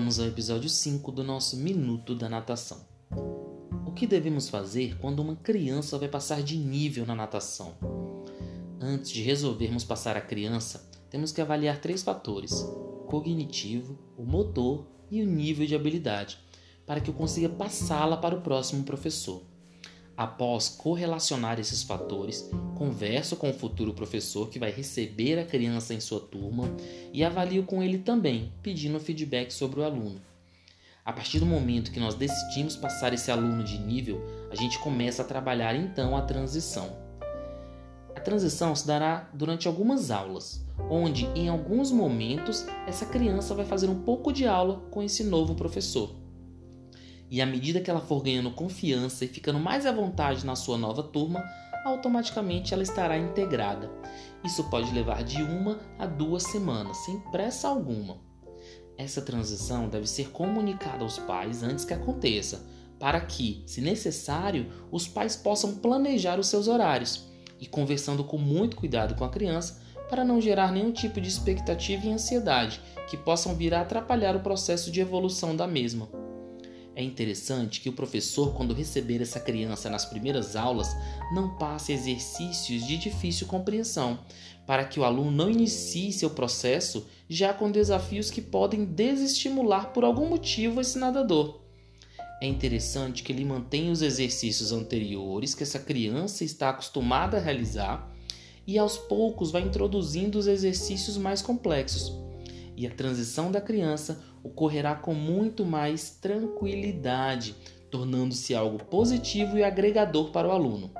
Chegamos ao episódio 5 do nosso Minuto da Natação. O que devemos fazer quando uma criança vai passar de nível na natação? Antes de resolvermos passar a criança, temos que avaliar três fatores: cognitivo, o motor e o nível de habilidade, para que eu consiga passá-la para o próximo professor. Após correlacionar esses fatores, converso com o futuro professor que vai receber a criança em sua turma e avalio com ele também, pedindo feedback sobre o aluno. A partir do momento que nós decidimos passar esse aluno de nível, a gente começa a trabalhar então a transição. A transição se dará durante algumas aulas, onde em alguns momentos essa criança vai fazer um pouco de aula com esse novo professor. E à medida que ela for ganhando confiança e ficando mais à vontade na sua nova turma, automaticamente ela estará integrada. Isso pode levar de uma a duas semanas, sem pressa alguma. Essa transição deve ser comunicada aos pais antes que aconteça, para que, se necessário, os pais possam planejar os seus horários e conversando com muito cuidado com a criança para não gerar nenhum tipo de expectativa e ansiedade que possam vir a atrapalhar o processo de evolução da mesma. É interessante que o professor, quando receber essa criança nas primeiras aulas, não passe exercícios de difícil compreensão, para que o aluno não inicie seu processo já com desafios que podem desestimular por algum motivo esse nadador. É interessante que ele mantenha os exercícios anteriores que essa criança está acostumada a realizar e aos poucos vai introduzindo os exercícios mais complexos e a transição da criança ocorrerá com muito mais tranquilidade, tornando-se algo positivo e agregador para o aluno.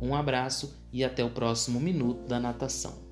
Um abraço e até o próximo minuto da natação.